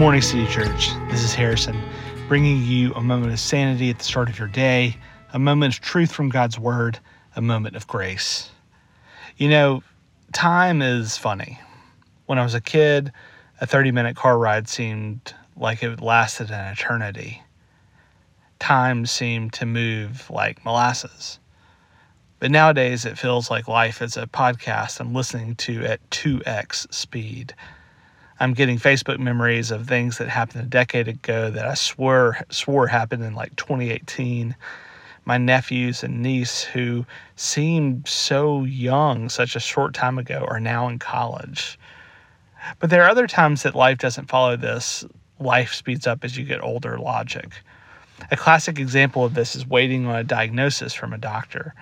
morning, City Church. This is Harrison, bringing you a moment of sanity at the start of your day, a moment of truth from God's Word, a moment of grace. You know, time is funny. When I was a kid, a 30 minute car ride seemed like it lasted an eternity. Time seemed to move like molasses. But nowadays, it feels like life is a podcast I'm listening to at 2x speed. I'm getting Facebook memories of things that happened a decade ago that I swore swore happened in like 2018. My nephews and niece who seemed so young such a short time ago are now in college. But there are other times that life doesn't follow this life speeds up as you get older logic. A classic example of this is waiting on a diagnosis from a doctor.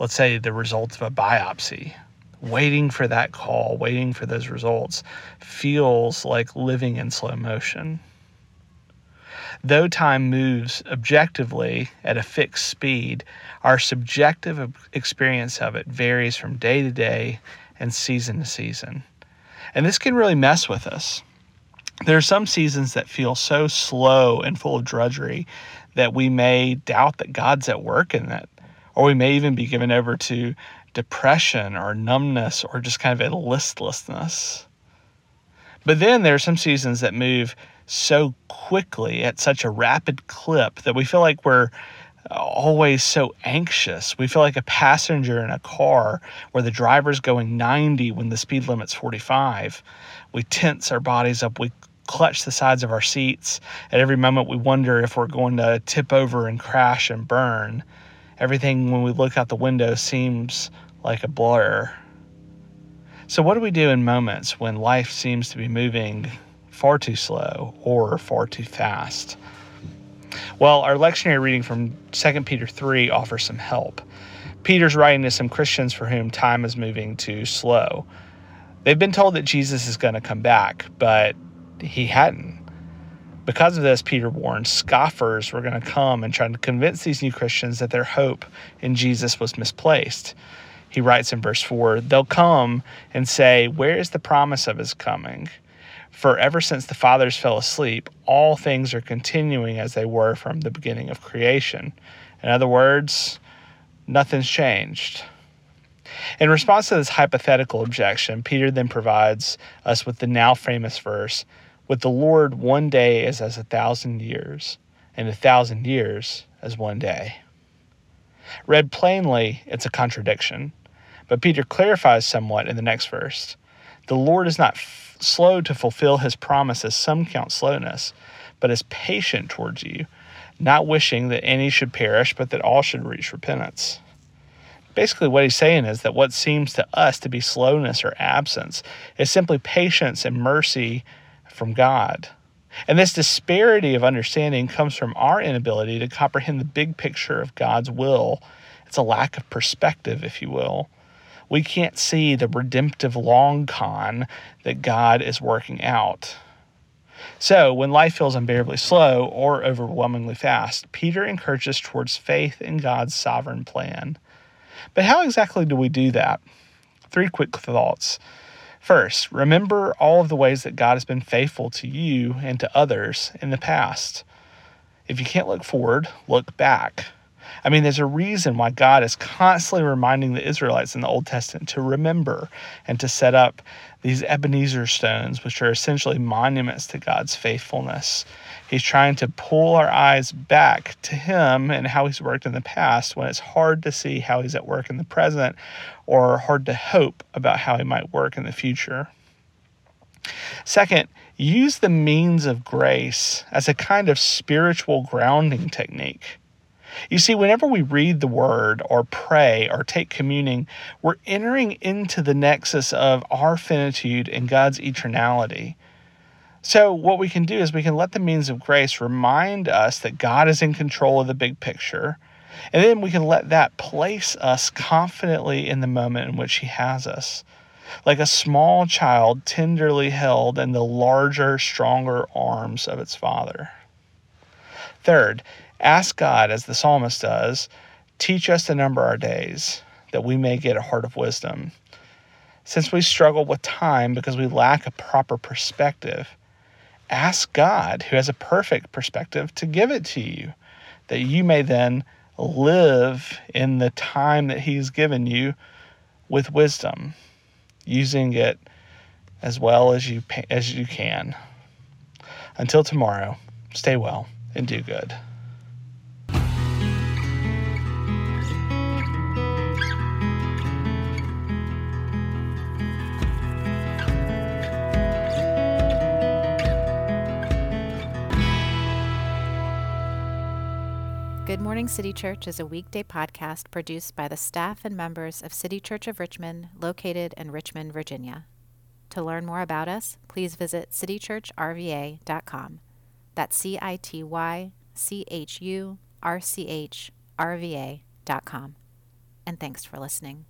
Let's say the results of a biopsy waiting for that call, waiting for those results, feels like living in slow motion. Though time moves objectively at a fixed speed, our subjective experience of it varies from day to day and season to season. And this can really mess with us. There are some seasons that feel so slow and full of drudgery that we may doubt that God's at work in it, or we may even be given over to depression or numbness or just kind of a listlessness. But then there are some seasons that move so quickly at such a rapid clip that we feel like we're always so anxious. We feel like a passenger in a car where the driver's going 90 when the speed limit's 45. We tense our bodies up. We clutch the sides of our seats. At every moment, we wonder if we're going to tip over and crash and burn. Everything, when we look out the window, seems like a blur. So, what do we do in moments when life seems to be moving far too slow or far too fast? Well, our lectionary reading from 2 Peter 3 offers some help. Peter's writing to some Christians for whom time is moving too slow. They've been told that Jesus is going to come back, but he hadn't. Because of this, Peter warned scoffers were going to come and try to convince these new Christians that their hope in Jesus was misplaced. He writes in verse 4 They'll come and say, Where is the promise of his coming? For ever since the fathers fell asleep, all things are continuing as they were from the beginning of creation. In other words, nothing's changed. In response to this hypothetical objection, Peter then provides us with the now famous verse with the Lord, one day is as a thousand years, and a thousand years as one day. Read plainly, it's a contradiction, but Peter clarifies somewhat in the next verse. The Lord is not f- slow to fulfill his promises, some count slowness, but is patient towards you, not wishing that any should perish, but that all should reach repentance. Basically, what he's saying is that what seems to us to be slowness or absence is simply patience and mercy from God. And this disparity of understanding comes from our inability to comprehend the big picture of God's will. It's a lack of perspective, if you will. We can't see the redemptive long con that God is working out. So, when life feels unbearably slow or overwhelmingly fast, Peter encourages towards faith in God's sovereign plan. But how exactly do we do that? Three quick thoughts. First, remember all of the ways that God has been faithful to you and to others in the past. If you can't look forward, look back. I mean, there's a reason why God is constantly reminding the Israelites in the Old Testament to remember and to set up these Ebenezer stones, which are essentially monuments to God's faithfulness. He's trying to pull our eyes back to Him and how He's worked in the past when it's hard to see how He's at work in the present or hard to hope about how He might work in the future. Second, use the means of grace as a kind of spiritual grounding technique. You see, whenever we read the word or pray or take communion, we're entering into the nexus of our finitude and God's eternality. So, what we can do is we can let the means of grace remind us that God is in control of the big picture. And then we can let that place us confidently in the moment in which He has us, like a small child tenderly held in the larger, stronger arms of its father. Third, ask God, as the psalmist does, teach us to number our days, that we may get a heart of wisdom. Since we struggle with time because we lack a proper perspective, ask God, who has a perfect perspective, to give it to you, that you may then live in the time that He's given you with wisdom, using it as well as you as you can. Until tomorrow, stay well and do good. Good Morning City Church is a weekday podcast produced by the staff and members of City Church of Richmond, located in Richmond, Virginia. To learn more about us, please visit citychurchrva.com. That's C I T Y C H U R C H R V A dot com. And thanks for listening.